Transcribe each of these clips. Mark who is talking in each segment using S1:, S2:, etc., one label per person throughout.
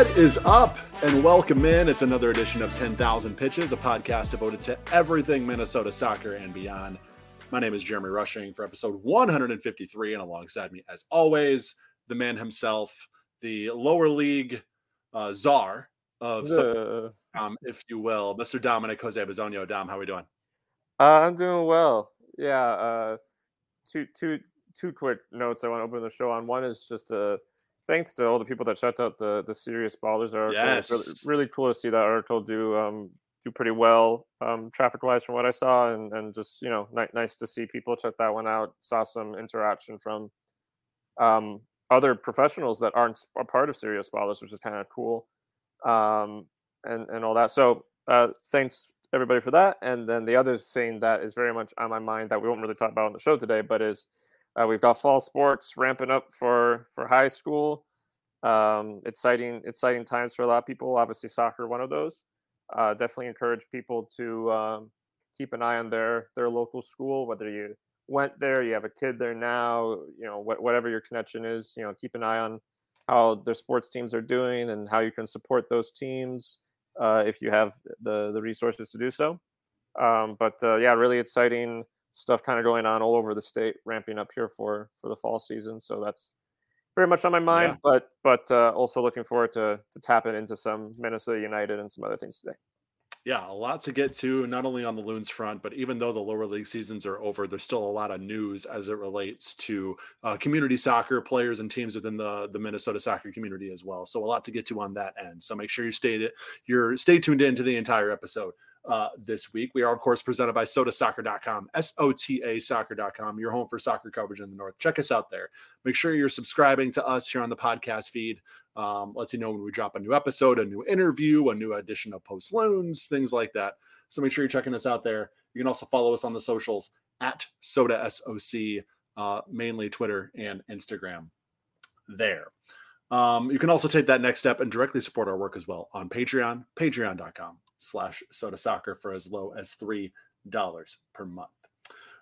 S1: What is up? And welcome in. It's another edition of 10,000 Pitches, a podcast devoted to everything Minnesota soccer and beyond. My name is Jeremy Rushing for episode 153, and alongside me, as always, the man himself, the lower league uh, czar of, um, if you will, Mr. Dominic Jose Bazonio. Dom, how are we doing?
S2: Uh, I'm doing well. Yeah. Uh, two, two, two quick notes I want to open the show on. One is just a thanks to all the people that checked out the the serious ballers article.
S1: Yes.
S2: Really, really, cool to see that article do um, do pretty well um, traffic wise from what I saw, and and just you know ni- nice to see people check that one out. Saw some interaction from um, other professionals that aren't a part of serious ballers, which is kind of cool, um, and and all that. So uh, thanks everybody for that. And then the other thing that is very much on my mind that we won't really talk about on the show today, but is uh, we've got fall sports ramping up for for high school. Um, exciting exciting times for a lot of people. Obviously, soccer one of those. Uh, definitely encourage people to um, keep an eye on their their local school, whether you went there, you have a kid there now, you know, wh- whatever your connection is, you know, keep an eye on how their sports teams are doing and how you can support those teams uh, if you have the the resources to do so. Um, but uh, yeah, really exciting stuff kind of going on all over the state, ramping up here for for the fall season. So that's very much on my mind. Yeah. But but uh, also looking forward to to tapping into some Minnesota United and some other things today.
S1: Yeah, a lot to get to, not only on the Loons front, but even though the lower league seasons are over, there's still a lot of news as it relates to uh, community soccer players and teams within the, the Minnesota soccer community as well. So a lot to get to on that end. So make sure you stay you're stay tuned in to the entire episode uh, this week. We are, of course, presented by sotasoccer.com, S O T A soccer.com, your home for soccer coverage in the North. Check us out there. Make sure you're subscribing to us here on the podcast feed. Um, lets you know when we drop a new episode, a new interview, a new edition of Post Loons, things like that. So make sure you're checking us out there. You can also follow us on the socials at Sota SOC, uh, mainly Twitter and Instagram there. Um, you can also take that next step and directly support our work as well on Patreon, patreon.com slash sota soccer for as low as $3 per month.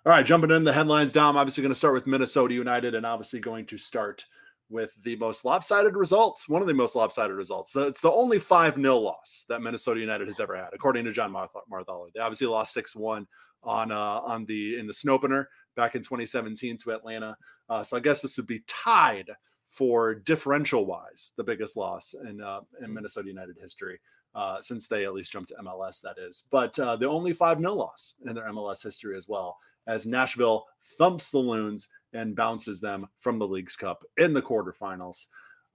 S1: All right, jumping in the headlines, Dom, obviously going to start with Minnesota United and obviously going to start with the most lopsided results, one of the most lopsided results. It's the only 5 0 loss that Minnesota United has ever had, according to John Marth-. They obviously lost 6 1 on uh, on the in the snow opener back in 2017 to Atlanta. Uh, so I guess this would be tied for differential wise the biggest loss in uh, in Minnesota United history uh, since they at least jumped to MLS, that is. But uh, the only 5 0 loss in their MLS history as well, as Nashville thumps the Loons and bounces them from the Leagues Cup in the quarterfinals.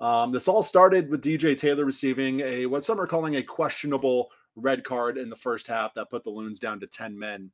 S1: Um, this all started with DJ Taylor receiving a what some are calling a questionable red card in the first half that put the Loons down to 10 men.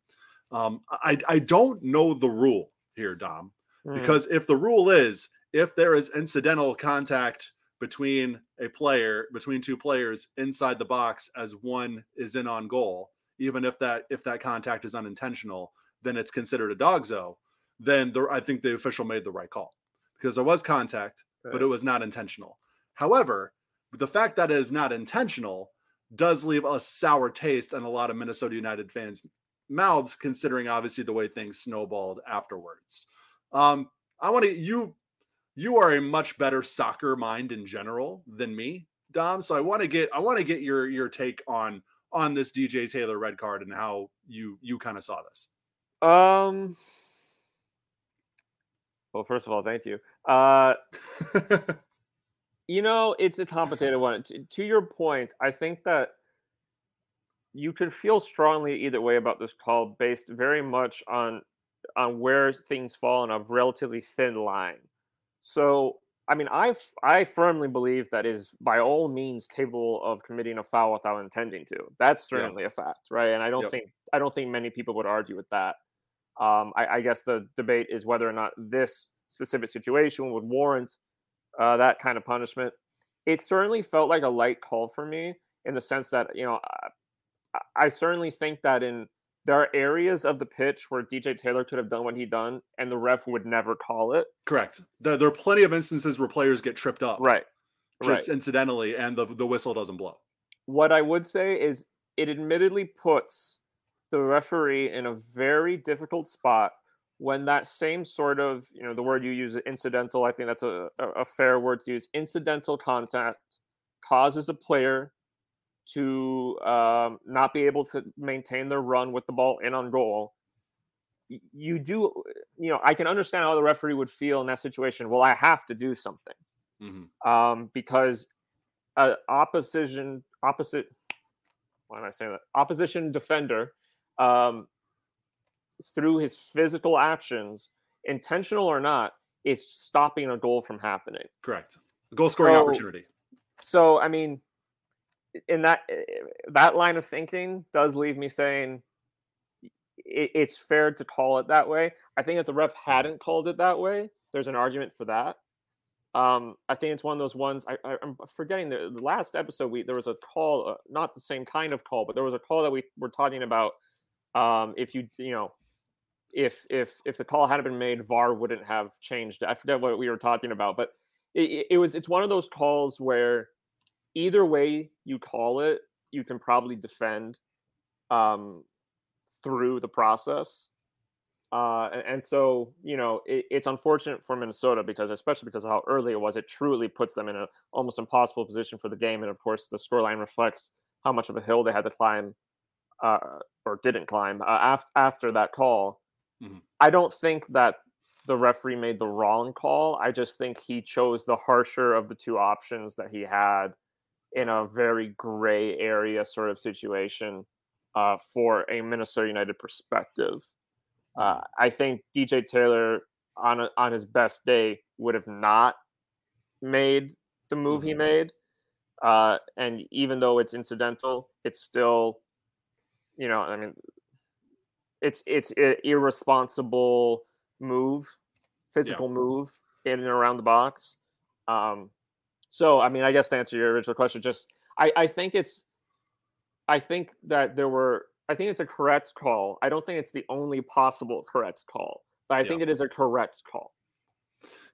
S1: Um, I, I don't know the rule here, Dom, mm. because if the rule is if there is incidental contact between a player between two players inside the box as one is in on goal even if that if that contact is unintentional then it's considered a DOGSO then the, i think the official made the right call. Because there was contact right. but it was not intentional. However the fact that it is not intentional does leave a sour taste in a lot of minnesota united fans mouths considering obviously the way things snowballed afterwards. Um i want to you you are a much better soccer mind in general than me, Dom. So I want to get I want to get your your take on on this DJ Taylor red card and how you you kind of saw this.
S2: Um. Well, first of all, thank you. Uh, you know, it's a complicated one. To, to your point, I think that you could feel strongly either way about this call, based very much on on where things fall on a relatively thin line. So, I mean, I I firmly believe that is by all means capable of committing a foul without intending to. That's certainly yeah. a fact, right? And I don't yep. think I don't think many people would argue with that. Um, I, I, guess the debate is whether or not this specific situation would warrant uh, that kind of punishment. It certainly felt like a light call for me in the sense that you know I, I certainly think that in there are areas of the pitch where DJ Taylor could have done what he done, and the ref would never call it.
S1: Correct. There, there are plenty of instances where players get tripped up,
S2: right?
S1: Just
S2: right.
S1: incidentally, and the the whistle doesn't blow.
S2: What I would say is, it admittedly puts the referee in a very difficult spot when that same sort of, you know, the word you use, incidental. I think that's a, a fair word to use. Incidental contact causes a player to um, not be able to maintain their run with the ball in on goal, you do, you know, I can understand how the referee would feel in that situation. Well, I have to do something mm-hmm. um, because uh, opposition, opposite, why am I saying that? Opposition defender, um, through his physical actions, intentional or not, is stopping a goal from happening.
S1: Correct. Goal scoring so, opportunity.
S2: So, I mean, in that eh, that line of thinking does leave me saying it, it's fair to call it that way. I think if the ref mm-hmm. hadn't called it that way, there's an argument for that. Um, I think it's one of those ones. I, am forgetting the, the, last episode. We there was a call, uh, not the same kind of call, but there was a call that we were talking about. Um, if you you know, if if if the call hadn't been made, VAR wouldn't have changed. I forget what we were talking about, but it, it was it's one of those calls where either way you call it, you can probably defend um, through the process. Uh, and, and, so, you know, it, it's unfortunate for Minnesota because, especially because of how early it was, it truly puts them in an almost impossible position for the game. And of course, the scoreline reflects how much of a hill they had to climb uh, or didn't climb uh, af- after that call. Mm-hmm. I don't think that the referee made the wrong call. I just think he chose the harsher of the two options that he had in a very gray area sort of situation uh, for a Minnesota United perspective. Uh, mm-hmm. I think DJ Taylor on a, on his best day would have not made the move he mm-hmm. made, uh, and even though it's incidental, it's still, you know, I mean, it's it's an irresponsible move, physical yeah. move in and around the box. Um, so, I mean, I guess to answer your original question, just I, I think it's, I think that there were, I think it's a correct call. I don't think it's the only possible correct call, but I yeah. think it is a correct call.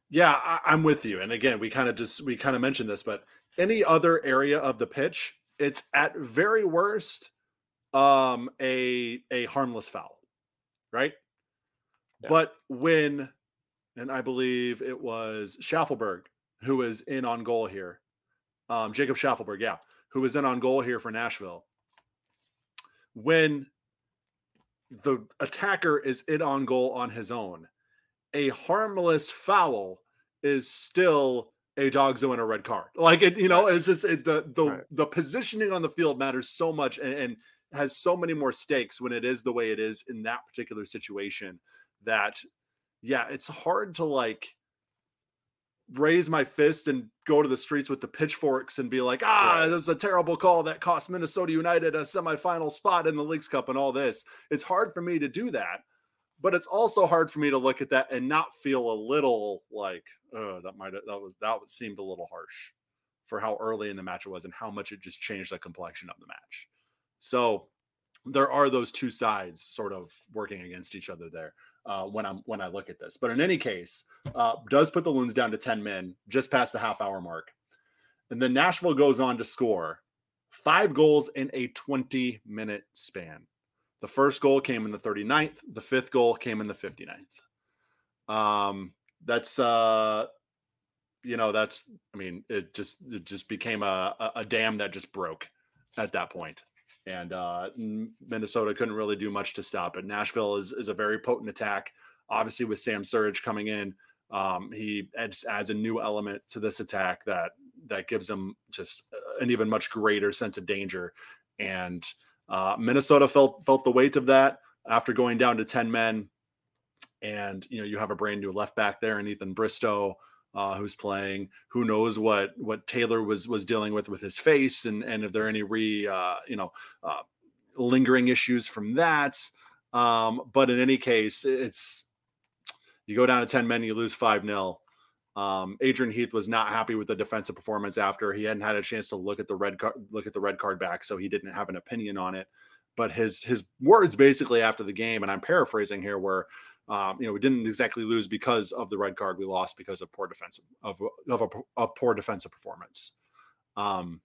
S1: Yeah, I, am with you. And again, we kind of just we kind of mentioned this, but any other area of the pitch, it's at very worst um a a harmless foul, right? Yeah. But when, and I believe it was Shaffelburg who was in on goal here. Um, Jacob Shaffelburg, yeah, who was in on goal here for Nashville. When the attacker is in on goal on his own, a harmless foul is still a DOGSO and a red card. Like it, you know, it's just it, the the right. the positioning on the field matters so much and, and has so many more stakes when it is the way it is in that particular situation that yeah, it's hard to like raise my fist and go to the streets with the pitchforks and be like, ah, right. was a terrible call that cost Minnesota United a semifinal spot in the Leagues Cup and all this. It's hard for me to do that, but it's also hard for me to look at that and not feel a little like, oh, that might have that was that seemed a little harsh for how early in the match it was and how much it just changed the complexion of the match. So there are those two sides sort of working against each other there uh, when I'm when I look at this. But in any case, uh, does put the Loons down to 10 men just past the half hour mark. And then Nashville goes on to score five goals in a 20 minute span. The first goal came in the 39th, the fifth goal came in the 59th. Um, that's uh you know, that's I mean, it just it just became a, a, a dam that just broke at that point and uh, Minnesota couldn't really do much to stop it. Nashville is is a very potent attack. Obviously, with Sam Surridge coming in, um, he adds, adds a new element to this attack that that gives them just an even much greater sense of danger. And uh, Minnesota felt felt the weight of that after going down to ten men. And you know you have a brand new left back there, and Ethan Bristow uh, who's playing. Who knows what what Taylor was was dealing with with his face, and and if there are any re uh, you know uh, lingering issues from that. Um, but in any case, it's you go down to ten men, you lose five 0 um, Adrian Heath was not happy with the defensive performance after he hadn't had a chance to look at the red card, look at the red card back, so he didn't have an opinion on it. But his his words basically after the game, and I'm paraphrasing here, were um, you know, we didn't exactly lose because of the red card. We lost because of poor defensive of of a, a poor defensive performance. Um,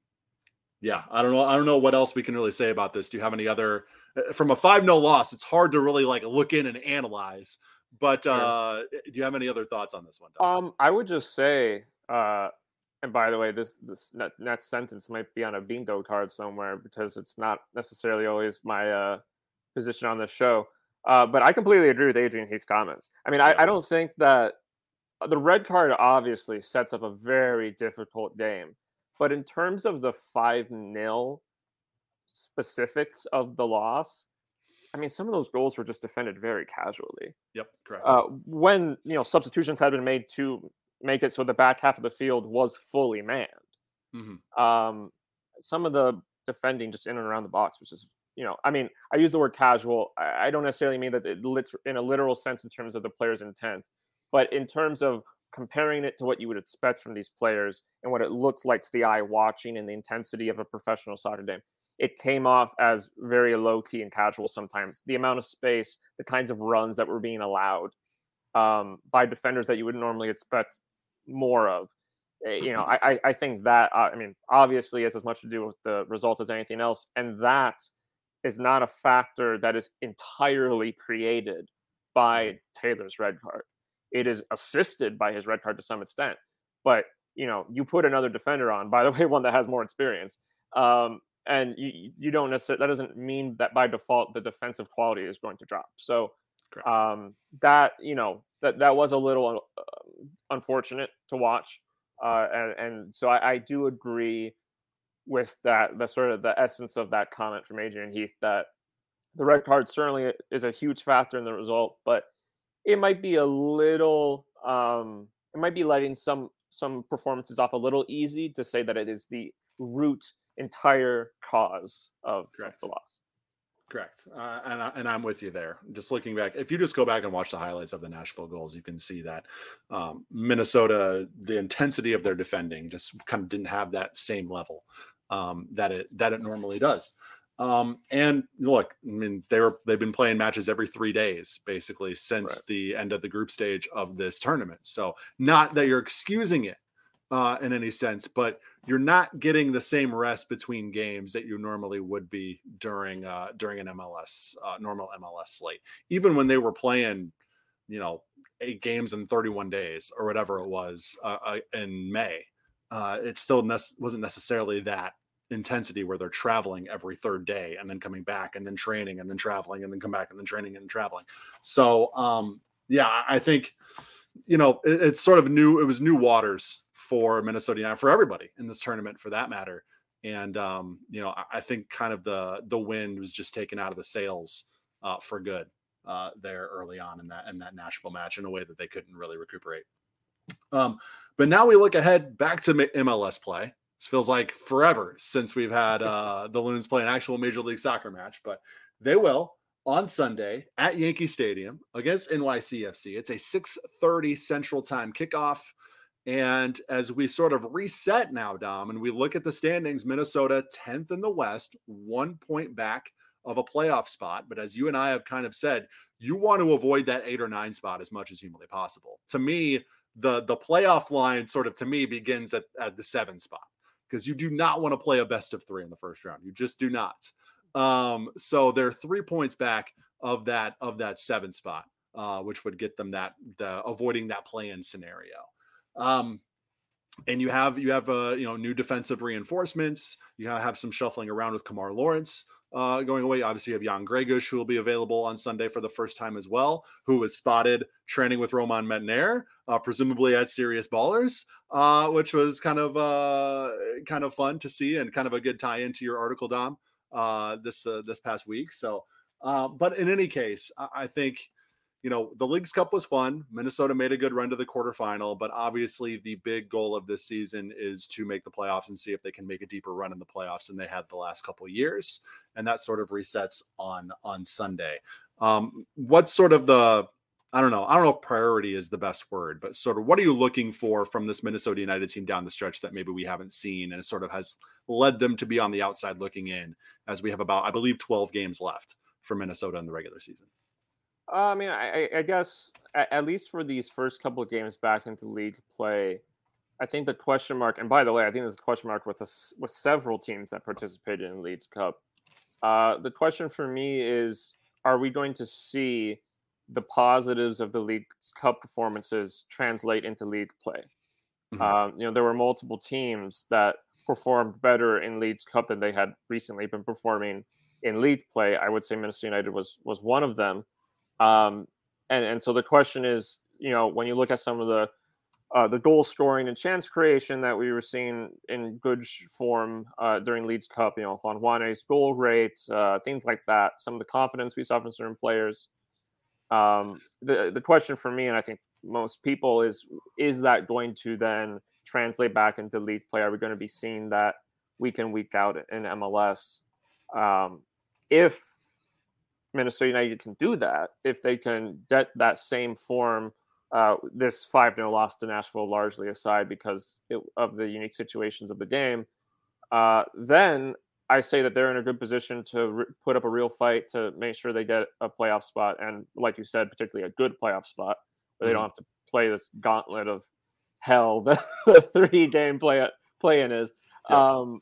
S1: yeah, I don't know. I don't know what else we can really say about this. Do you have any other uh, from a five no loss? It's hard to really like look in and analyze. But uh, do you have any other thoughts on this one?
S2: Um, I would just say uh, and by the way, this this net sentence might be on a bingo card somewhere because it's not necessarily always my uh, position on this show. Uh, but I completely agree with Adrian Heath's comments. I mean, I, I don't think that uh, the red card obviously sets up a very difficult game, but in terms of the five 0 specifics of the loss, I mean, some of those goals were just defended very casually.
S1: Yep, correct.
S2: Uh, when you know substitutions had been made to make it so the back half of the field was fully manned. Mm-hmm. Um, some of the defending just in and around the box was just, you know, I mean, I use the word casual. I, don't necessarily mean that it in a literal sense in terms of the player's intent, but in terms of comparing it to what you would expect from these players and what it looks like to the eye watching and the intensity of a professional soccer game it came off as very low key and casual sometimes. The amount of space, the kinds of runs that were being allowed um, by defenders that you would normally expect more of. Eh, you know, I, I think that, uh, I mean, obviously has as much to do with the result as anything else. And that is not a factor that is entirely created by Taylor's red card. It is assisted by his red card to some extent. But, you know, you put another defender on, by the way, one that has more experience, um, and you, you don't necessarily that doesn't mean that by default the defensive quality is going to drop so um, that you know that that was a little uh, unfortunate to watch uh, and, and so I, I, do agree with that the sort of the essence of that comment from adrian heath that the red card certainly is a huge factor in the result but it might be a little um, it might be letting some some performances off a little easy to say that it is the root entire cause of, of the loss.
S1: Correct, uh, and I, and I'm with you there. Just looking back, if you just go back and watch the highlights of the Nashville goals, you can see that um, Minnesota, the intensity of their defending, just kind of didn't have that same level um, that it that it normally does. Um, and look, I mean, they were they've been playing matches every three days basically since right. the end of the group stage of this tournament. So not that you're excusing it uh, in any sense, but you're not getting the same rest between games that you normally would be during uh, during an MLS uh, normal MLS slate. Even when they were playing, you know, eight games in 31 days or whatever it was uh, uh in May, uh, it still ne- wasn't necessarily that intensity where they're traveling every third day and then coming back and then training and then traveling and then come back and then training and traveling. So um, yeah, I think you know it, it's sort of new. It was new waters for Minnesota United, for everybody in this tournament, for that matter. And um, you know, I, I, think kind of the the wind was just taken out of the sails uh, for good uh, there early on in that in that Nashville match in a way that they couldn't really recuperate. Um, but now we look ahead back to MLS play. This feels like forever since we've had uh, the Loons play an actual Major League Soccer match, but they will on Sunday at Yankee Stadium against NYCFC. It's a 6:30 Central Time kickoff. And as we sort of reset now, Dom, and we look at the standings, Minnesota 10th in the West, one point back of a playoff spot. But as you and I have kind of said, you want to avoid that eight or nine spot as much as humanly possible. To me, the the playoff line sort of to me begins at, at the seven spot because you do not want to play a best of three in the first round. You just do not. Um, so they're three points back of that of that seven spot, uh, which would get them that the avoiding that play-in scenario. Um, and you have you have uh, you know new defensive reinforcements. You gotta have some shuffling around with Kemar Lawrence uh, going away. Obviously, you have Jan Gregus, who will be available on Sunday for the first time as well, who was spotted training with Romain Metanire, uh, presumably at Serious Ballers, uh, which was kind of uh, kind of fun to see and kind of a good tie into your article, Dom, uh, this uh, this past week. So, but in any case, I, I think you know, the Leagues Cup was fun. Minnesota made a good run to the quarterfinal, but obviously the big goal of this season is to make the playoffs and see if they can make a deeper run in the playoffs than they had the last couple years. And that sort of resets on on Sunday. Um, what's sort of the I don't know. I don't know if priority is the best word, but sort of what are you looking for from this Minnesota United team down the stretch that maybe we haven't seen and sort of has led them to be on the outside looking in as we have about, I believe, 12 games left for Minnesota in the regular season?
S2: Uh, I mean, I, I guess at, at, least for these first couple of games back into league play, I think the question mark, and by the way, I think there's a question mark with us with several teams that participated in Leagues Cup. Uh, the question for me is: Are we going to see the positives of the Leagues Cup performances translate into league play? Mm-hmm. Um, you know, there were multiple teams that performed better in Leagues Cup than they had recently been performing in league play. I would say Minnesota United was was one of them. Um, and and so the question is, you know, when you look at some of the uh, the goal scoring and chance creation that we were seeing in good form uh, during Leagues Cup, you know, Juan Juane's goal rate, uh, things like that, some of the confidence we saw from certain players. Um, the the question for me, and I think most people, is is that going to then translate back into league play? Are we going to be seeing that week in week out in MLS? Um, if Minnesota United can do that, if they can get that same form, uh, this 5 0 loss to Nashville largely aside because it, of the unique situations of the game, uh, then I say that they're in a good position to re- put up a real fight to make sure they get a playoff spot. And like you said, particularly a good playoff spot where mm-hmm. they don't have to play this gauntlet of hell that the three game play play in is. Yeah. Um,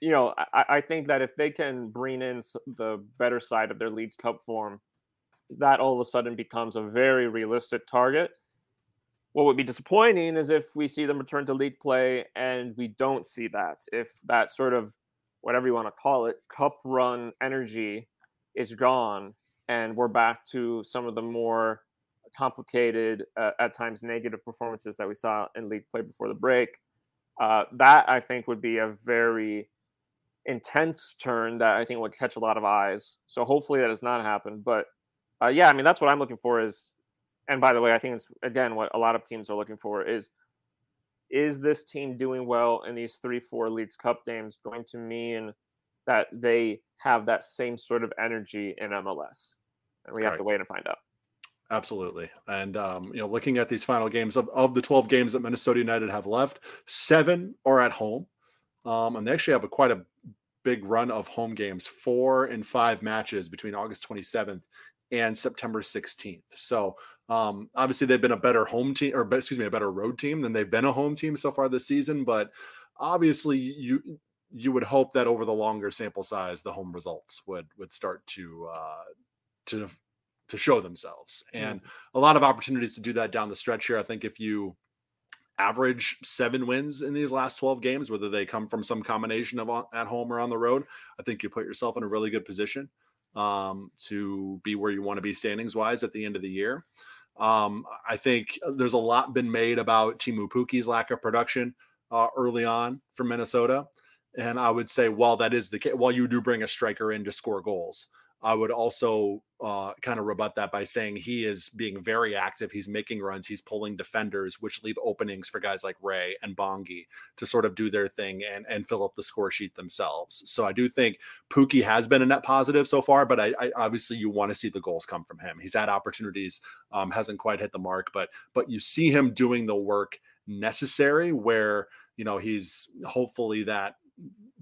S2: you know, I, I, think that if they can bring in the better side of their Leagues Cup form, that all of a sudden becomes a very realistic target. What would be disappointing is if we see them return to league play and we don't see that. If that sort of whatever you want to call it, cup run energy is gone and we're back to some of the more complicated, uh, at times negative performances that we saw in league play before the break. Uh, that I think would be a very intense turn that I think would catch a lot of eyes. So hopefully that does not happen. But uh, yeah, I mean that's what I'm looking for. Is and by the way, I think it's again what a lot of teams are looking for is is this team doing well in these three, four Leagues Cup games going to mean that they have that same sort of energy in MLS? And we Correct. have to wait and find out.
S1: Absolutely. And, um, you know, looking at these final games of, of the 12 games that Minnesota United have left, seven are at home. Um, and they actually have a quite a big run of home games, four and five matches between August 27th and September 16th. So um, obviously they've been a better home team or excuse me, a better road team than they've been a home team so far this season. But obviously you you would hope that over the longer sample size, the home results would would start to uh, to to show themselves, and mm. a lot of opportunities to do that down the stretch here. I think if you average seven wins in these last 12 games, whether they come from some combination of at home or on the road, I think you put yourself in a really good position um, to be where you want to be standings wise at the end of the year. Um, I think there's a lot been made about Teemu Pukki's lack of production uh, early on for Minnesota. And I would say, while that is the case, while you do bring a striker in to score goals, I would also uh, kind of rebut that by saying he is being very active. He's making runs. He's pulling defenders, which leave openings for guys like Ray and Bongi to sort of do their thing and and fill up the score sheet themselves. So I do think Pukki has been a net positive so far, but I, I obviously you want to see the goals come from him. He's had opportunities, um, hasn't quite hit the mark, but but you see him doing the work necessary where you know he's hopefully that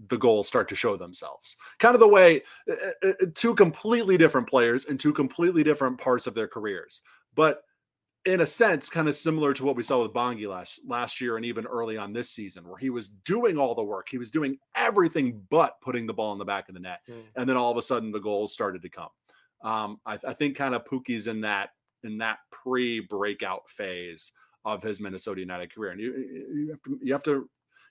S1: the goals start to show themselves. Kind of the way uh, two completely different players in two completely different parts of their careers, but in a sense, kind of similar to what we saw with Bongi last last year and even early on this season, where he was doing all the work, he was doing everything but putting the ball in the back of the net, mm. and then all of a sudden the goals started to come. Um, I, I think kind of Pukki's in that in that pre breakout phase of his Minnesota United career, and you you have to you have to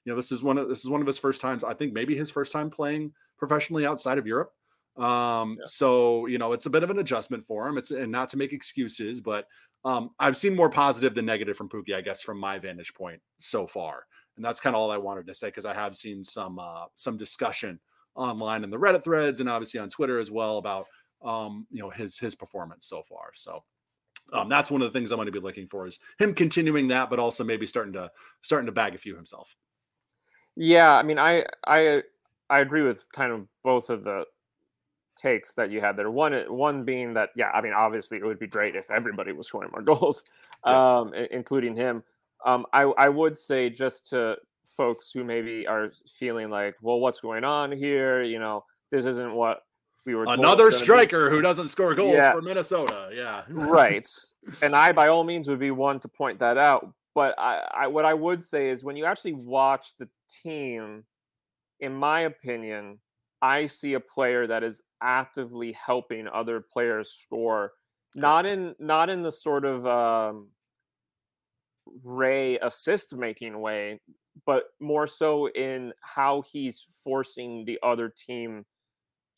S1: you know, this is one of this is one of his first times. I think maybe his first time playing professionally outside of Europe. Um, yeah. so you know, it's a bit of an adjustment for him. It's and not to make excuses, but um, I've seen more positive than negative from Pukki, I guess, from my vantage point so far. And that's kind of all I wanted to say because I have seen some uh, some discussion online in the Reddit threads and obviously on Twitter as well about um, you know his his performance so far. So um, that's one of the things I'm going to be looking for is him continuing that, but also maybe starting to starting to bag a few himself.
S2: Yeah, I mean, I I I agree with kind of both of the takes that you had there. One one being that yeah, I mean, obviously it would be great if everybody was scoring more goals, yeah. um, including him. Um, I I would say just to folks who maybe are feeling like, well, what's going on here? You know, this isn't what we were.
S1: Another striker be. who doesn't score goals yeah. for Minnesota. Yeah,
S2: right. And I, by all means, would be one to point that out. But I, I, what I would say is when you actually watch the team, in my opinion, I see a player that is actively helping other players score. Not in not in the sort of um, Ray assist making way, but more so in how he's forcing the other team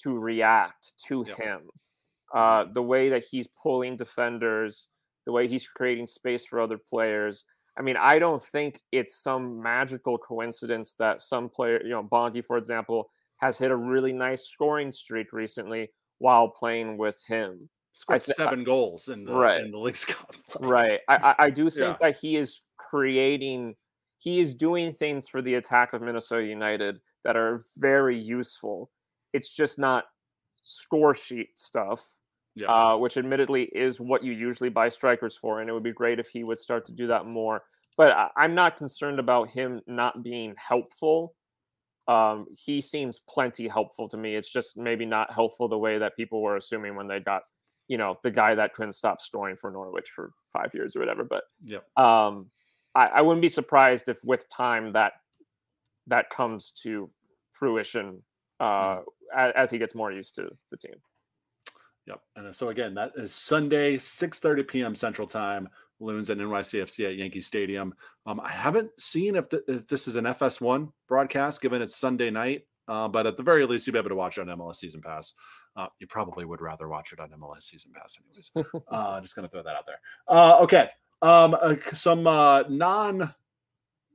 S2: to react to yep. him. Uh, the way that he's pulling defenders, the way he's creating space for other players. I mean, I don't think it's some magical coincidence that some player, you know, Bongi, for example, has hit a really nice scoring streak recently while playing with him.
S1: Scored th- seven goals in the right. in the Leagues Cup.
S2: right. I, I do think yeah. that he is creating, he is doing things for the attack of Minnesota United that are very useful. It's just not score sheet stuff, yeah. uh, which admittedly is what you usually buy strikers for, and it would be great if he would start to do that more. But I, I'm not concerned about him not being helpful um, he seems plenty helpful to me. It's just maybe not helpful the way that people were assuming when they got, you know, the guy that couldn't stop scoring for Norwich for five years or whatever. But
S1: yeah,
S2: um, I, I wouldn't be surprised if with time that that comes to fruition uh, mm. as, as he gets more used to the team.
S1: Yep. And so again, that is Sunday, 6:30 p.m. Central Time. Loons and NYCFC at Yankee Stadium. Um, I haven't seen if, the, if, this is an FS1 broadcast, given it's Sunday night, uh, but at the very least, you'll be able to watch it on MLS Season Pass. Uh, you probably would rather watch it on MLS Season Pass, anyways. uh, just going to throw that out there. Uh, okay. Um, uh, some uh, non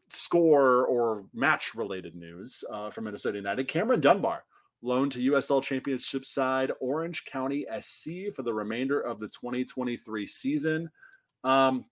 S1: score or match related news from Minnesota United. Cameron Dunbar loaned to USL Championship side Orange County SC for the remainder of the 2023 season. Um,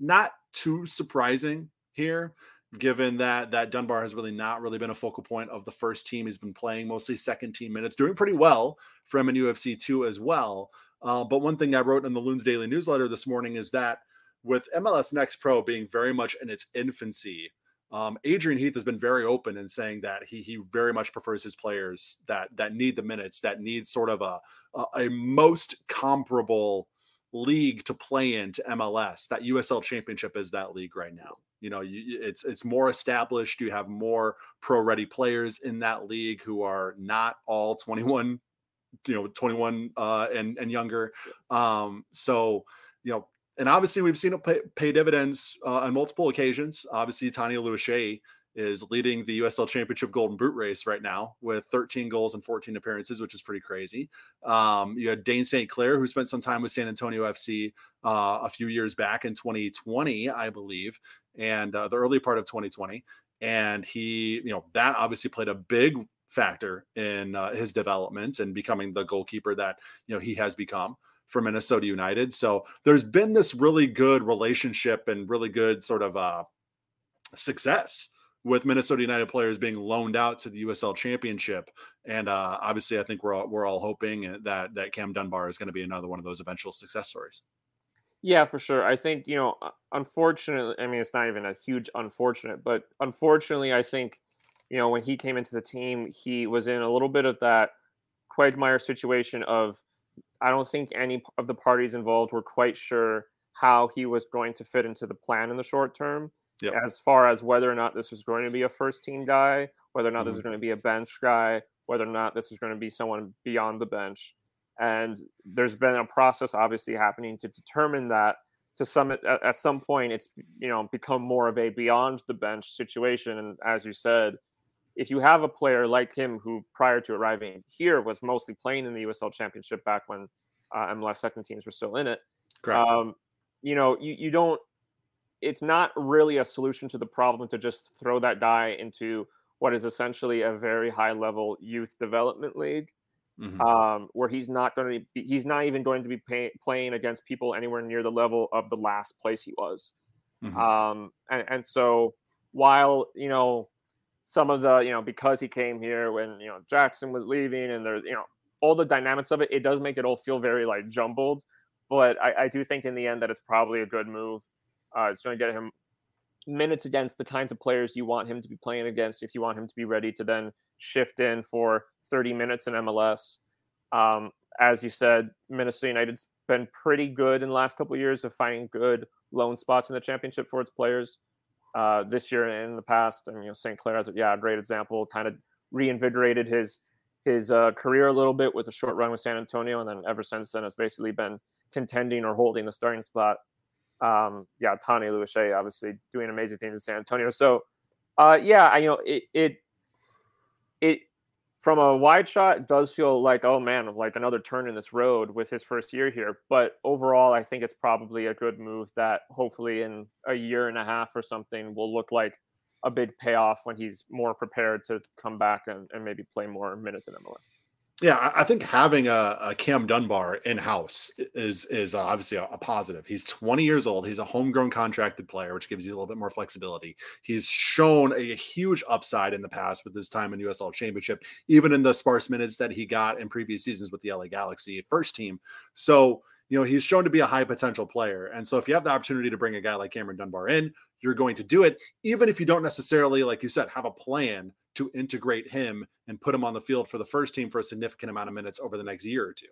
S1: not too surprising here, given that that Dunbar has really not really been a focal point of the first team. He's been playing mostly second team minutes, doing pretty well for him in UFC two as well. Uh, but one thing I wrote in the Loons Daily newsletter this morning is that with MLS Next Pro being very much in its infancy, um, Adrian Heath has been very open in saying that he he very much prefers his players that that need the minutes, that need sort of a a, a most comparable league to play in to MLS. That USL Championship is that league right now. You know, you, it's it's more established. You have more pro ready players in that league who are not all 21, you know, 21 uh, and and younger. Um, so you know, and obviously we've seen it pay, pay dividends uh, on multiple occasions. Obviously, Tani Oluwaseyi is leading the USL Championship Golden Boot race right now with 13 goals and 14 appearances, which is pretty crazy. Um, you had Dayne St. Clair, who spent some time with San Antonio FC uh, a few years back in 2020, I believe, and uh, the early part of 2020. And he, you know, that obviously played a big factor in uh, his development and becoming the goalkeeper that you know he has become for Minnesota United. So there's been this really good relationship and really good sort of uh, success with Minnesota United players being loaned out to the USL Championship, and uh, obviously, I think we're all, we're all hoping that that Cam Dunbar is going to be another one of those eventual success stories.
S2: Yeah, for sure. I think you know, unfortunately, I mean, it's not even a huge unfortunate, but unfortunately, I think you know when he came into the team, he was in a little bit of that quagmire situation of I don't think any of the parties involved were quite sure how he was going to fit into the plan in the short term yep. as far as whether or not this was going to be a first team guy, whether or not mm-hmm. this is going to be a bench guy, whether or not this is going to be someone beyond the bench. And there's been a process obviously happening to determine that to some at, at some point it's you know become more of a beyond the bench situation and as you said if you have a player like him who prior to arriving here was mostly playing in the USL championship back when uh, MLS second teams were still in it um, you know you, you don't it's not really a solution to the problem to just throw that guy into what is essentially a very high level youth development league mm-hmm. um, where he's not going to be he's not even going to be pay, playing against people anywhere near the level of the last place he was mm-hmm. um, and, and so while you know some of the you know because he came here when you know jackson was leaving and there's you know all the dynamics of it it does make it all feel very like jumbled but I, I do think in the end that it's probably a good move uh, it's going to get him minutes against the kinds of players you want him to be playing against if you want him to be ready to then shift in for 30 minutes in MLS. Um, as you said, Minnesota United's been pretty good in the last couple of years of finding good loan spots in the championship for its players. Uh, this year and in the past, and you know, St. Clair has a yeah, a great example. Kind of reinvigorated his his uh, career a little bit with a short run with San Antonio, and then ever since then has basically been contending or holding the starting spot Um, yeah, Tani Oluwaseyi obviously doing amazing things in San Antonio. So, uh, yeah, I you know it it it from a wide shot does feel like oh man like another turn in this road with his first year here. But overall i think it's probably a good move that hopefully in a year and a half or something will look like a big payoff when he's more prepared to come back and, and maybe play more minutes in mls
S1: yeah, I think having a, a Cam Dunbar in house is is obviously a, a, positive. He's 20 years old. He's a homegrown contracted player, which gives you a little bit more flexibility. He's shown a, huge upside in the past with his time in USL Championship, even in the sparse minutes that he got in previous seasons with the LA Galaxy first team. So you know he's shown to be a high potential player, and so if you have the opportunity to bring a guy like Cameron Dunbar in, you're going to do it, even if you don't necessarily, like you said, have a plan to integrate him and put him on the field for the first team for a significant amount of minutes over the next year or two.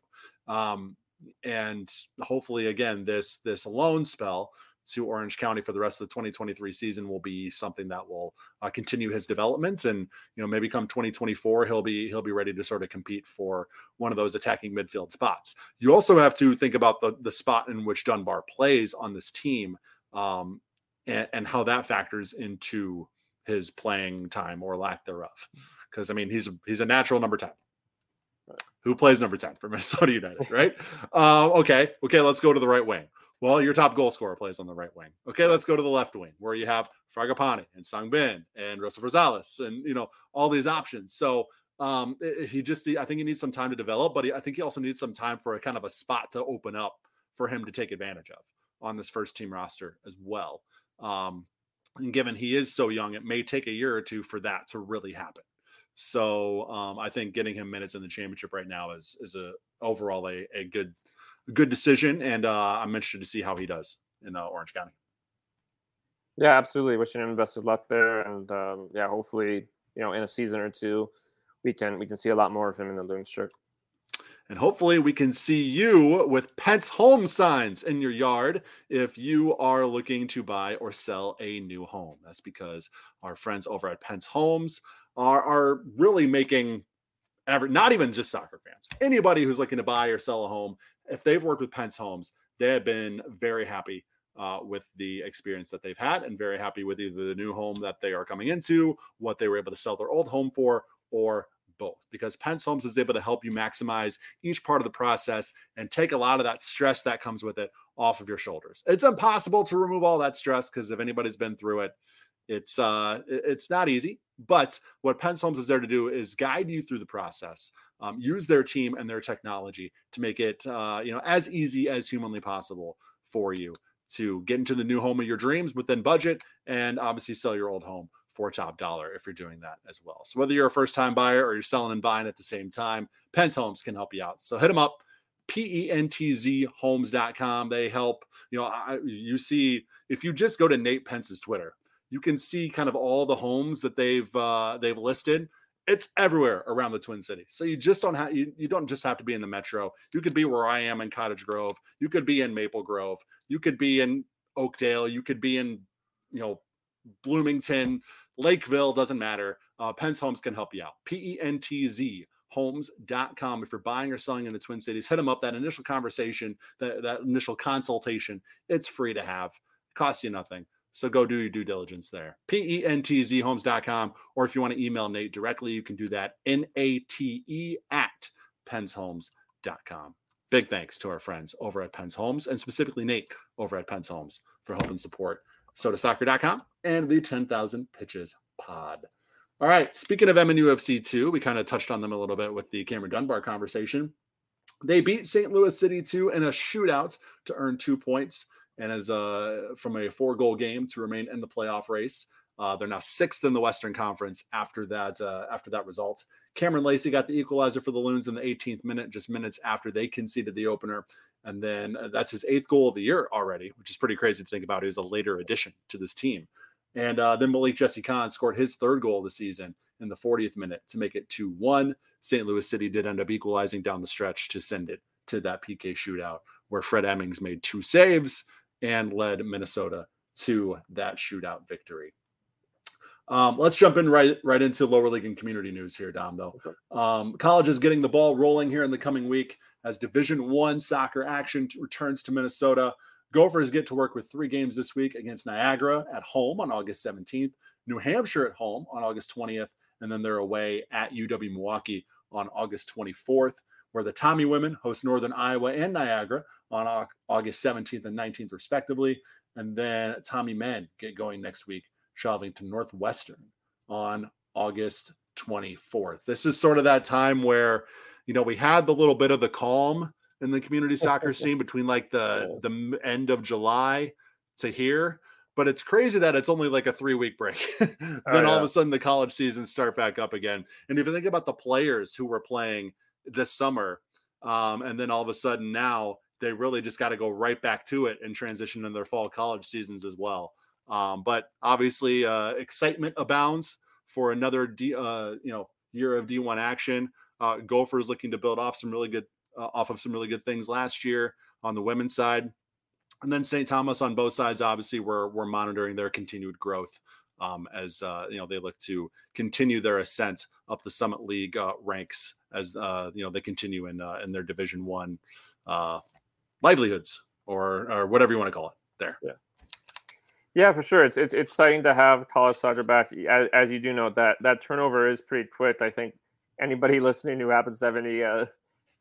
S1: Um, and hopefully, again, this this loan spell to Orange County for the rest of the 2023 season will be something that will uh, continue his development and you know maybe come 2024 he'll be he'll be ready to sort of compete for one of those attacking midfield spots. You also have to think about the the spot in which Dunbar plays on this team um, and, and how that factors into his playing time or lack thereof. Because I mean, he's he's a natural number ten. Who plays number ten for Minnesota United, right? uh, okay, okay, let's go to the right wing. Well, your top goal scorer plays on the right wing. Okay, let's go to the left wing where you have Fragapane and Sangbin and Joseph Rosales and you know all these options. So um, he just I think he needs some time to develop, but he, I think he also needs some time for a kind of a spot to open up for him to take advantage of on this first team roster as well. Um, and given he is so young, it may take a year or two for that to really happen. So um, I think getting him minutes in the championship right now is is a overall a, a good good decision, and uh, I'm interested to see how he does in uh, Orange County.
S2: Yeah, absolutely. Wishing him best of luck there, and um, yeah, hopefully, you know, in a season or two, we can we can see a lot more of him in the Loons shirt.
S1: And hopefully, we can see you with Pentz Home signs in your yard if you are looking to buy or sell a new home. That's because our friends over at Pentz Homes are, are really making ever not even just soccer fans, anybody who's looking to buy or sell a home, if they've worked with Pentz Homes, they have been very happy uh, with the experience that they've had and very happy with either the new home that they are coming into, what they were able to sell their old home for, or both because Pentz Homes is able to help you maximize each part of the process and take a lot of that stress that comes with it off of your shoulders. It's impossible to remove all that stress because if anybody's been through it, it's uh it's not easy. But what Pentz Homes is there to do is guide you through the process, um, use their team and their technology to make it uh, you know as easy as humanly possible for you to get into the new home of your dreams within budget and obviously sell your old home for top dollar if you're doing that as well. So whether you're a first time buyer or you're selling and buying at the same time, Pentz Homes can help you out. So hit them up, P-E-N-T-Z homes.com. They help, you know, I, you see, if you just go to Nate Pentz's Twitter, you can see kind of all the homes that they've uh, they've listed. It's everywhere around the Twin Cities. So you just don't have you, you don't just have to be in the metro. You could be where I am in Cottage Grove. You could be in Maple Grove. You could be in Oakdale. You could be in, you know, Bloomington. Lakeville, doesn't matter. Uh, Pentz Homes can help you out. P E N T Z homes.com. If you're buying or selling in the Twin Cities, hit them up. That initial conversation, that, that initial consultation, it's free to have, it costs you nothing. So go do your due diligence there. P E N T Z homes.com. Or if you want to email Nate directly, you can do that. N A T E at pentzhomes.com. Big thanks to our friends over at Pentz Homes and specifically Nate over at Pentz Homes for help and support sotasoccer.com, and the 10,000 Pitches Pod. All right. Speaking of MNUFC 2, we kind of touched on them a little bit with the Cameron Dunbar conversation. They beat St. Louis City 2 in a shootout to earn two points and as a from a four goal game to remain in the playoff race. Uh, they're now sixth in the Western Conference after that uh, after that result. Cameron Lacey got the equalizer for the Loons in the 18th minute, just minutes after they conceded the opener. And then uh, that's his eighth goal of the year already, which is pretty crazy to think about. He was a later addition to this team. And uh, then Malik Jesse Khan scored his third goal of the season in the 40th minute to make it 2 1. St. Louis City did end up equalizing down the stretch to send it to that PK shootout where Fred Emmings made two saves and led Minnesota to that shootout victory. Um, let's jump in right right into lower league and community news here, Dom. Though um, college is getting the ball rolling here in the coming week as Division One soccer action returns to Minnesota. Gophers get to work with three games this week against Niagara at home on August 17th, New Hampshire at home on August 20th, and then they're away at UW Milwaukee on August 24th, where the Tommy women host Northern Iowa and Niagara on August 17th and 19th, respectively. And then Tommy men get going next week, traveling to Northwestern on August 24th. This is sort of that time where, you know, we had the little bit of the calm in the community soccer scene between like the the end of July to here. But it's crazy that it's only like a three week break. then oh, yeah. all of a sudden the college seasons start back up again. And if you think about the players who were playing this summer, um, and then all of a sudden now they really just got to go right back to it and transition in their fall college seasons as well. Um, but obviously, uh, excitement abounds for another D, uh, you know year of D1 action. Uh, Gophers looking to build off some really good uh, off of some really good things last year on the women's side, and then St. Thomas on both sides. Obviously, we're we're monitoring their continued growth um, as uh, you know they look to continue their ascent up the Summit League uh, ranks as uh, you know they continue in uh, in their Division One uh, livelihoods or or whatever you want to call it. There.
S2: Yeah. Yeah, for sure. It's it's, it's exciting to have college soccer back. As, as you do know, that that turnover is pretty quick. I think anybody listening who happens to have any uh,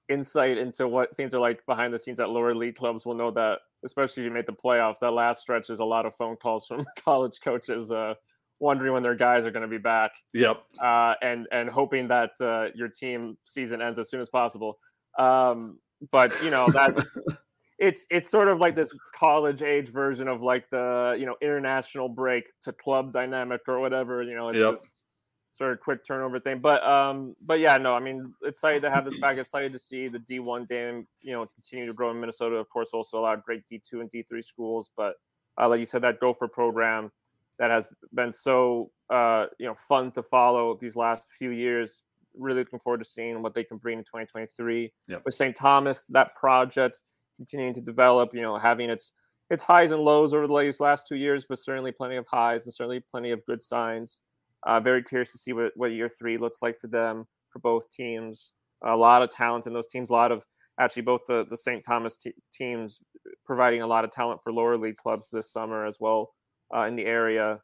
S2: insight into what things are like behind the scenes at lower league clubs will know that, especially if you made the playoffs, that last stretch is a lot of phone calls from college coaches uh, wondering when their guys are going to be back.
S1: Yep.
S2: Uh, and and hoping that uh, your team season ends as soon as possible. Um, but you know that's it's it's sort of like this college age version of like the you know international break to club dynamic or whatever. You know, it's yep. just sort of quick turnover thing. But um, but yeah, no, I mean, excited to have this back. Excited to see the D1 game, you know, continue to grow in Minnesota. Of course, also a lot of great D2 and D3 schools. But uh, like you said, that Gopher program that has been so uh, you know fun to follow these last few years. Really looking forward to seeing what they can bring in 2023 yep. with St. Thomas. That project continuing to develop. You know, having its its highs and lows over the last two years, but certainly plenty of highs and certainly plenty of good signs. Uh, very curious to see what, what year three looks like for them for both teams. A lot of talent in those teams. A lot of actually both the the St. Thomas t- teams providing a lot of talent for lower league clubs this summer as well uh, in the area.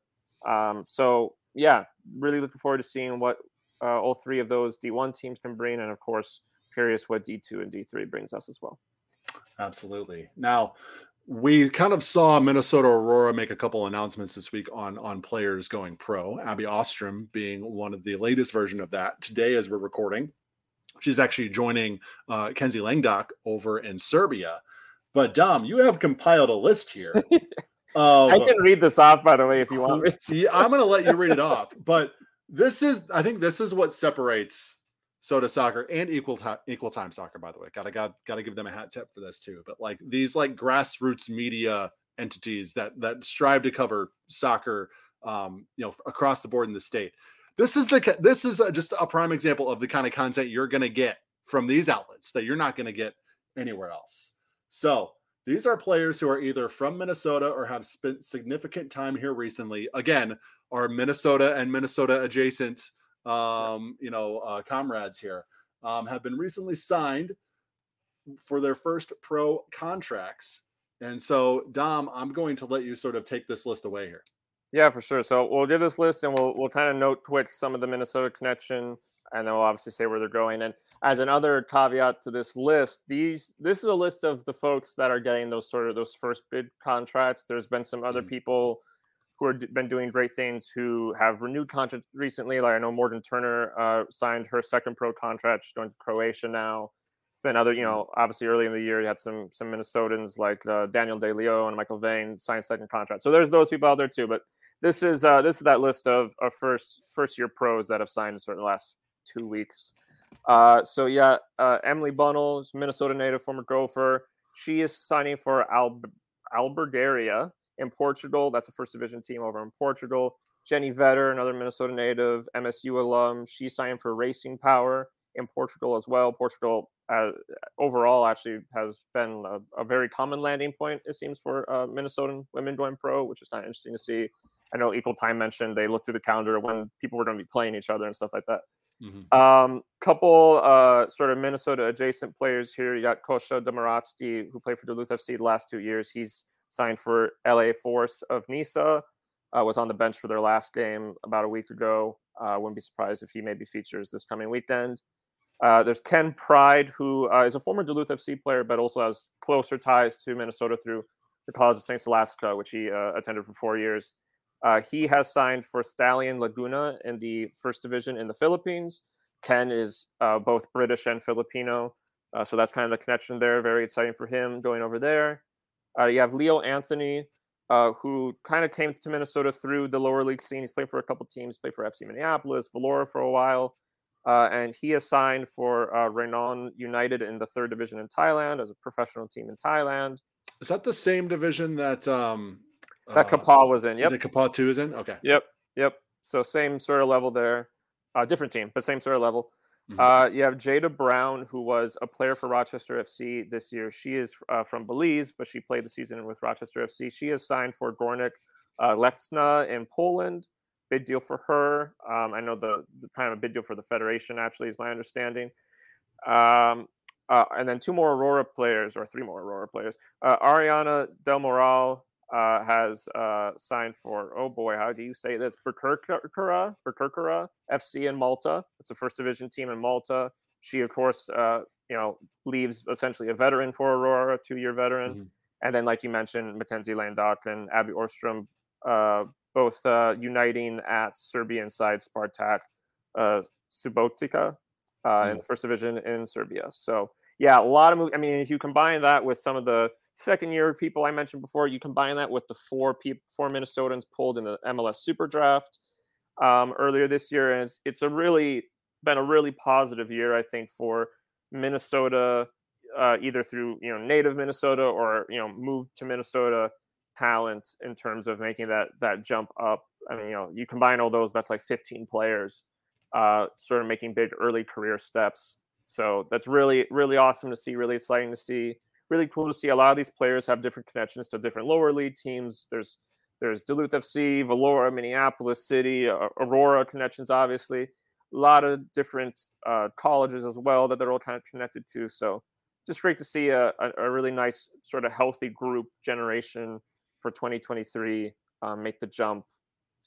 S2: Um, so yeah, really looking forward to seeing what uh, all three of those D1 teams can bring, and of course, curious what D2 and D3 brings us as well.
S1: Absolutely. Now, we kind of saw Minnesota Aurora make a couple announcements this week on on players going pro. Abby Ostrom being one of the latest version of that. Today, as we're recording, she's actually joining uh, Kenzie Langdock over in Serbia. But Dom, you have compiled a list here.
S2: Of, I can read this off, by the way, if you want me.
S1: See, I'm going to let you read it off. But this is, I think, this is what separates Sota Soccer and Equal Time Equal Time Soccer, by the way. Gotta got gotta give them a hat tip for this too. But like these like grassroots media entities that that strive to cover soccer, um, you know, across the board in the state. This is the this is a, just a prime example of the kind of content you're gonna get from these outlets that you're not gonna get anywhere else. So these are players who are either from Minnesota or have spent significant time here recently. Again, are Minnesota and Minnesota adjacent um, you know, uh, comrades here, um, have been recently signed for their first pro contracts. And so, Dom, I'm going to let you sort of take this list away here.
S2: Yeah, for sure. So we'll give this list and we'll we'll kind of note quick some of the Minnesota connection, and then we'll obviously say where they're going. And as another caveat to this list, these this is a list of the folks that are getting those sort of those first bid contracts. There's been some other mm-hmm. people who have been doing great things who have renewed contracts recently. Like I know Morgan Turner uh, signed her second pro contract. She's going to Croatia now. Been other, you mm-hmm. know, obviously early in the year, you had some some Minnesotans like uh, Daniel De Leo and Michael Vane signed second contract. So there's those people out there too. But this is uh, this is that list of, of first first year pros that have signed in the last two weeks. Uh, so yeah, uh, Emily Bunnell, Minnesota native, former Gopher. She is signing for Al- Albergaria in Portugal. That's a first division team over in Portugal. Jenny Vetter, another Minnesota native, MSU alum. She signed for Racing Power in Portugal as well. Portugal uh, overall actually has been a, a, very common landing point, it seems, for uh, Minnesotan women going pro, which is kind of interesting to see. I know Equal Time mentioned they looked through the calendar when people were going to be playing each other and stuff like that. Mm-hmm. Um, couple uh, sort of Minnesota adjacent players here. You got Kosha Domaratsky, who played for Duluth FC the last two years. He's signed for LA Force of NISA. Uh, was on the bench for their last game about a week ago. Uh, wouldn't be surprised if he maybe features this coming weekend. Uh, there's Ken Pride, who uh, is a former Duluth FC player, but also has closer ties to Minnesota through the College of St. Scholastica, which he uh, attended for four years. Uh, he has signed for Stallion Laguna in the first division in the Philippines. Ken is both British and Filipino, so that's kind of the connection there. Very exciting for him going over there. You have Leo Anthony, who kind of came to Minnesota through the lower league scene. He's played for a couple teams, played for FC Minneapolis, Valora for a while. Uh, and he is signed for uh, Ranong United in the third division in Thailand as a professional team in Thailand.
S1: Is that the same division that um,
S2: that uh, Kapaa was in? Yep.
S1: The Kapaa two is in. Okay.
S2: Yep. Yep. So same sort of level there. Uh, different team, but same sort of level. Mm-hmm. Uh, you have Jada Brown, who was a player for Rochester FC this year. She is uh, from Belize, but she played the season with Rochester FC. She is signed for Górnik uh, in Poland big deal for her. Um, I know the, the, kind of a big deal for the federation. Actually, is my understanding. Um, uh, and then two more Aurora players, or three more Aurora players. Uh, Ariana Del Moral uh, has uh, signed for, oh boy, how do you say this? Birkirkara, Birkirkara FC in Malta. It's a first division team in Malta. She, of course, uh, you know, leaves essentially a veteran for Aurora, a two year veteran. Mm-hmm. And then, like you mentioned, Mackenzie Landock and Abby Orstrom uh, both uh, uniting at Serbian side Spartak uh, Subotica uh, mm. in the first division in Serbia. So yeah, a lot of. I mean, if you combine that with some of the second year people I mentioned before, you combine that with the four people, four Minnesotans pulled in the MLS Super Draft um, earlier this year, and it's, it's a really been a really positive year, I think, for Minnesota, uh, either through you know native Minnesota or you know moved to Minnesota talent in terms of making that that jump up. I mean, you know, you combine all those, that's like 15 players, uh, sort of making big early career steps. So that's really, really awesome to see. Really exciting to see. Really cool to see. A lot of these players have different connections to different lower league teams. There's there's Duluth FC, Valora, Minneapolis City, Aurora connections, obviously. A lot of different uh, colleges as well that they're all kind of connected to. So just great to see a, a, really nice sort of healthy group generation for 2023 um, make the jump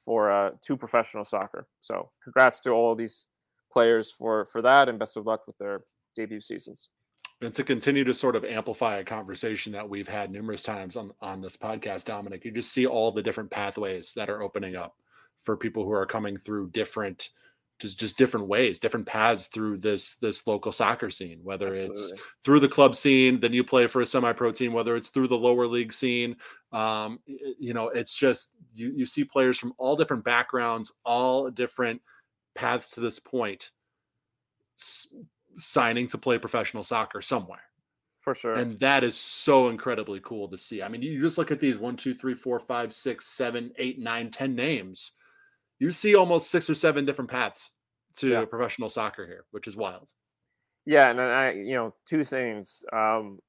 S2: for uh, to professional soccer. So congrats to all these players for for that, and best of luck with their debut seasons.
S1: And to continue to sort of amplify a conversation that we've had numerous times on on this podcast, Dominic, you just see all the different pathways that are opening up for people who are coming through different just just different ways, different paths through this this local soccer scene. Whether Absolutely. it's through the club scene, then you play for a semi-pro team. Whether it's through the lower league scene, um, you know, it's just you you see players from all different backgrounds, all different paths to this point, signing to play professional soccer somewhere.
S2: For sure,
S1: and that is so incredibly cool to see. I mean, you just look at these one, two, three, four, five, six, seven, eight, nine, ten names you see almost six or seven different paths to yeah. professional soccer here, which is wild.
S2: Yeah, and I, you know, two things. Um,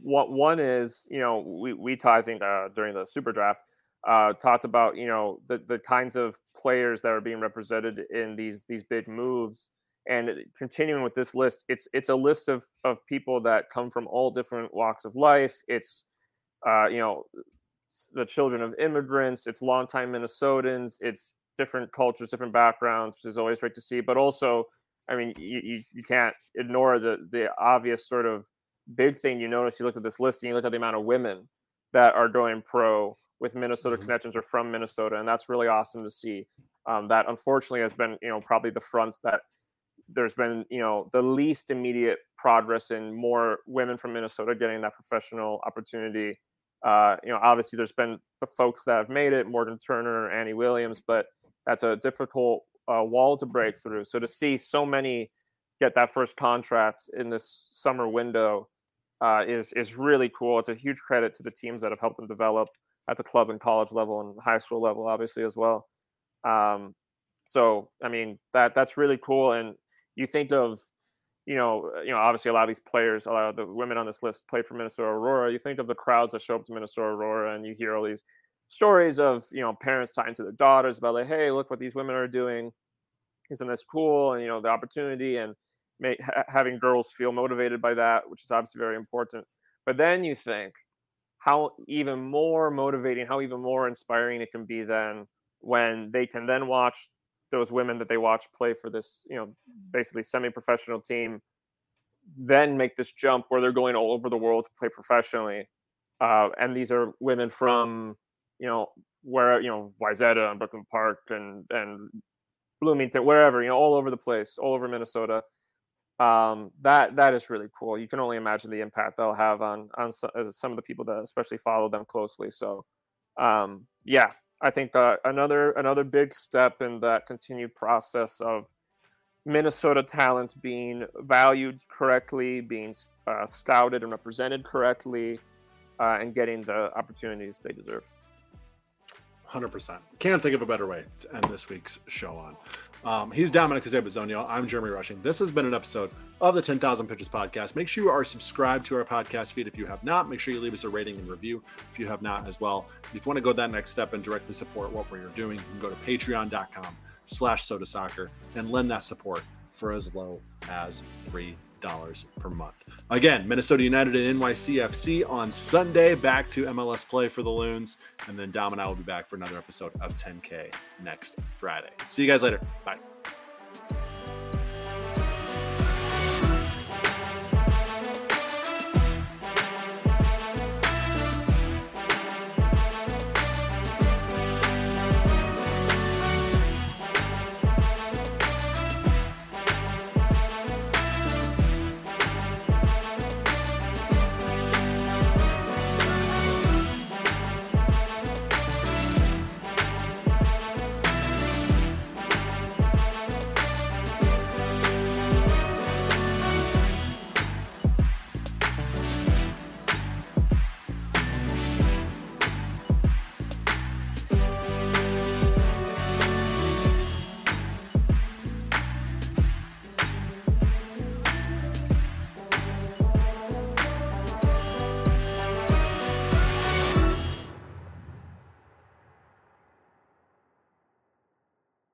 S2: what one is, you know, we we talked, I think, uh, during the super draft, uh, talked about, you know, the the kinds of players that are being represented in these these big moves. And continuing with this list, it's it's a list of of people that come from all different walks of life. It's uh, you know, the children of immigrants. It's longtime Minnesotans. It's different cultures, different backgrounds, which is always great to see. But also, I mean, you, you, you can't ignore the the obvious sort of big thing you notice. You look at this list and you look at the amount of women that are going pro with Minnesota mm-hmm. connections or from Minnesota, and that's really awesome to see. Um, that unfortunately has been, you know, probably the front that there's been, you know, the least immediate progress in more women from Minnesota getting that professional opportunity. Uh, you know, obviously there's been the folks that have made it, Morgan Turner, Annie Williams, but that's a difficult uh, wall to break through. So to see so many get that first contract in this summer window uh, is is really cool. It's a huge credit to the teams that have helped them develop at the club and college level and high school level, obviously as well. Um, so I mean that that's really cool. And you think of you know, uh, you know, obviously a lot of these players, a lot of the women on this list play for Minnesota Aurora. You think of the crowds that show up to Minnesota Aurora, and you hear all these stories of you know parents talking to their daughters about like hey look what these women are doing. Isn't this cool? And you know the opportunity and make, ha- having girls feel motivated by that which is obviously very important. But then you think how even more motivating, how even more inspiring it can be then when they can then watch those women that they watch play for this, you know, basically semi-professional team, then make this jump where they're going all over the world to play professionally. Uh, and these are women from, you know, where you know Wayzata and Brooklyn Park and and Bloomington, wherever you know, all over the place, all over Minnesota. Um, that that is really cool. You can only imagine the impact they'll have on on some, uh, some of the people that especially follow them closely. So, um, yeah, I think uh, another another big step in that continued process of Minnesota talent being valued correctly, being uh, scouted and represented correctly, uh, and getting the opportunities they deserve.
S1: 100%. Can't think of a better way to end this week's show on. Um, he's Dominic Zabazonio. I'm Jeremy Rushing. This has been an episode of the 10,000 Pitches podcast. Make sure you are subscribed to our podcast feed if you have not. Make sure you leave us a rating and review if you have not as well. If you want to go that next step and directly support what we're doing, you can go to patreon.com slash sota soccer and lend that support for as low as three dollars per month. Again, Minnesota United and NYCFC on Sunday. Back to MLS play for the Loons, and then Dom and I will be back for another episode of 10K next Friday. See you guys later. Bye.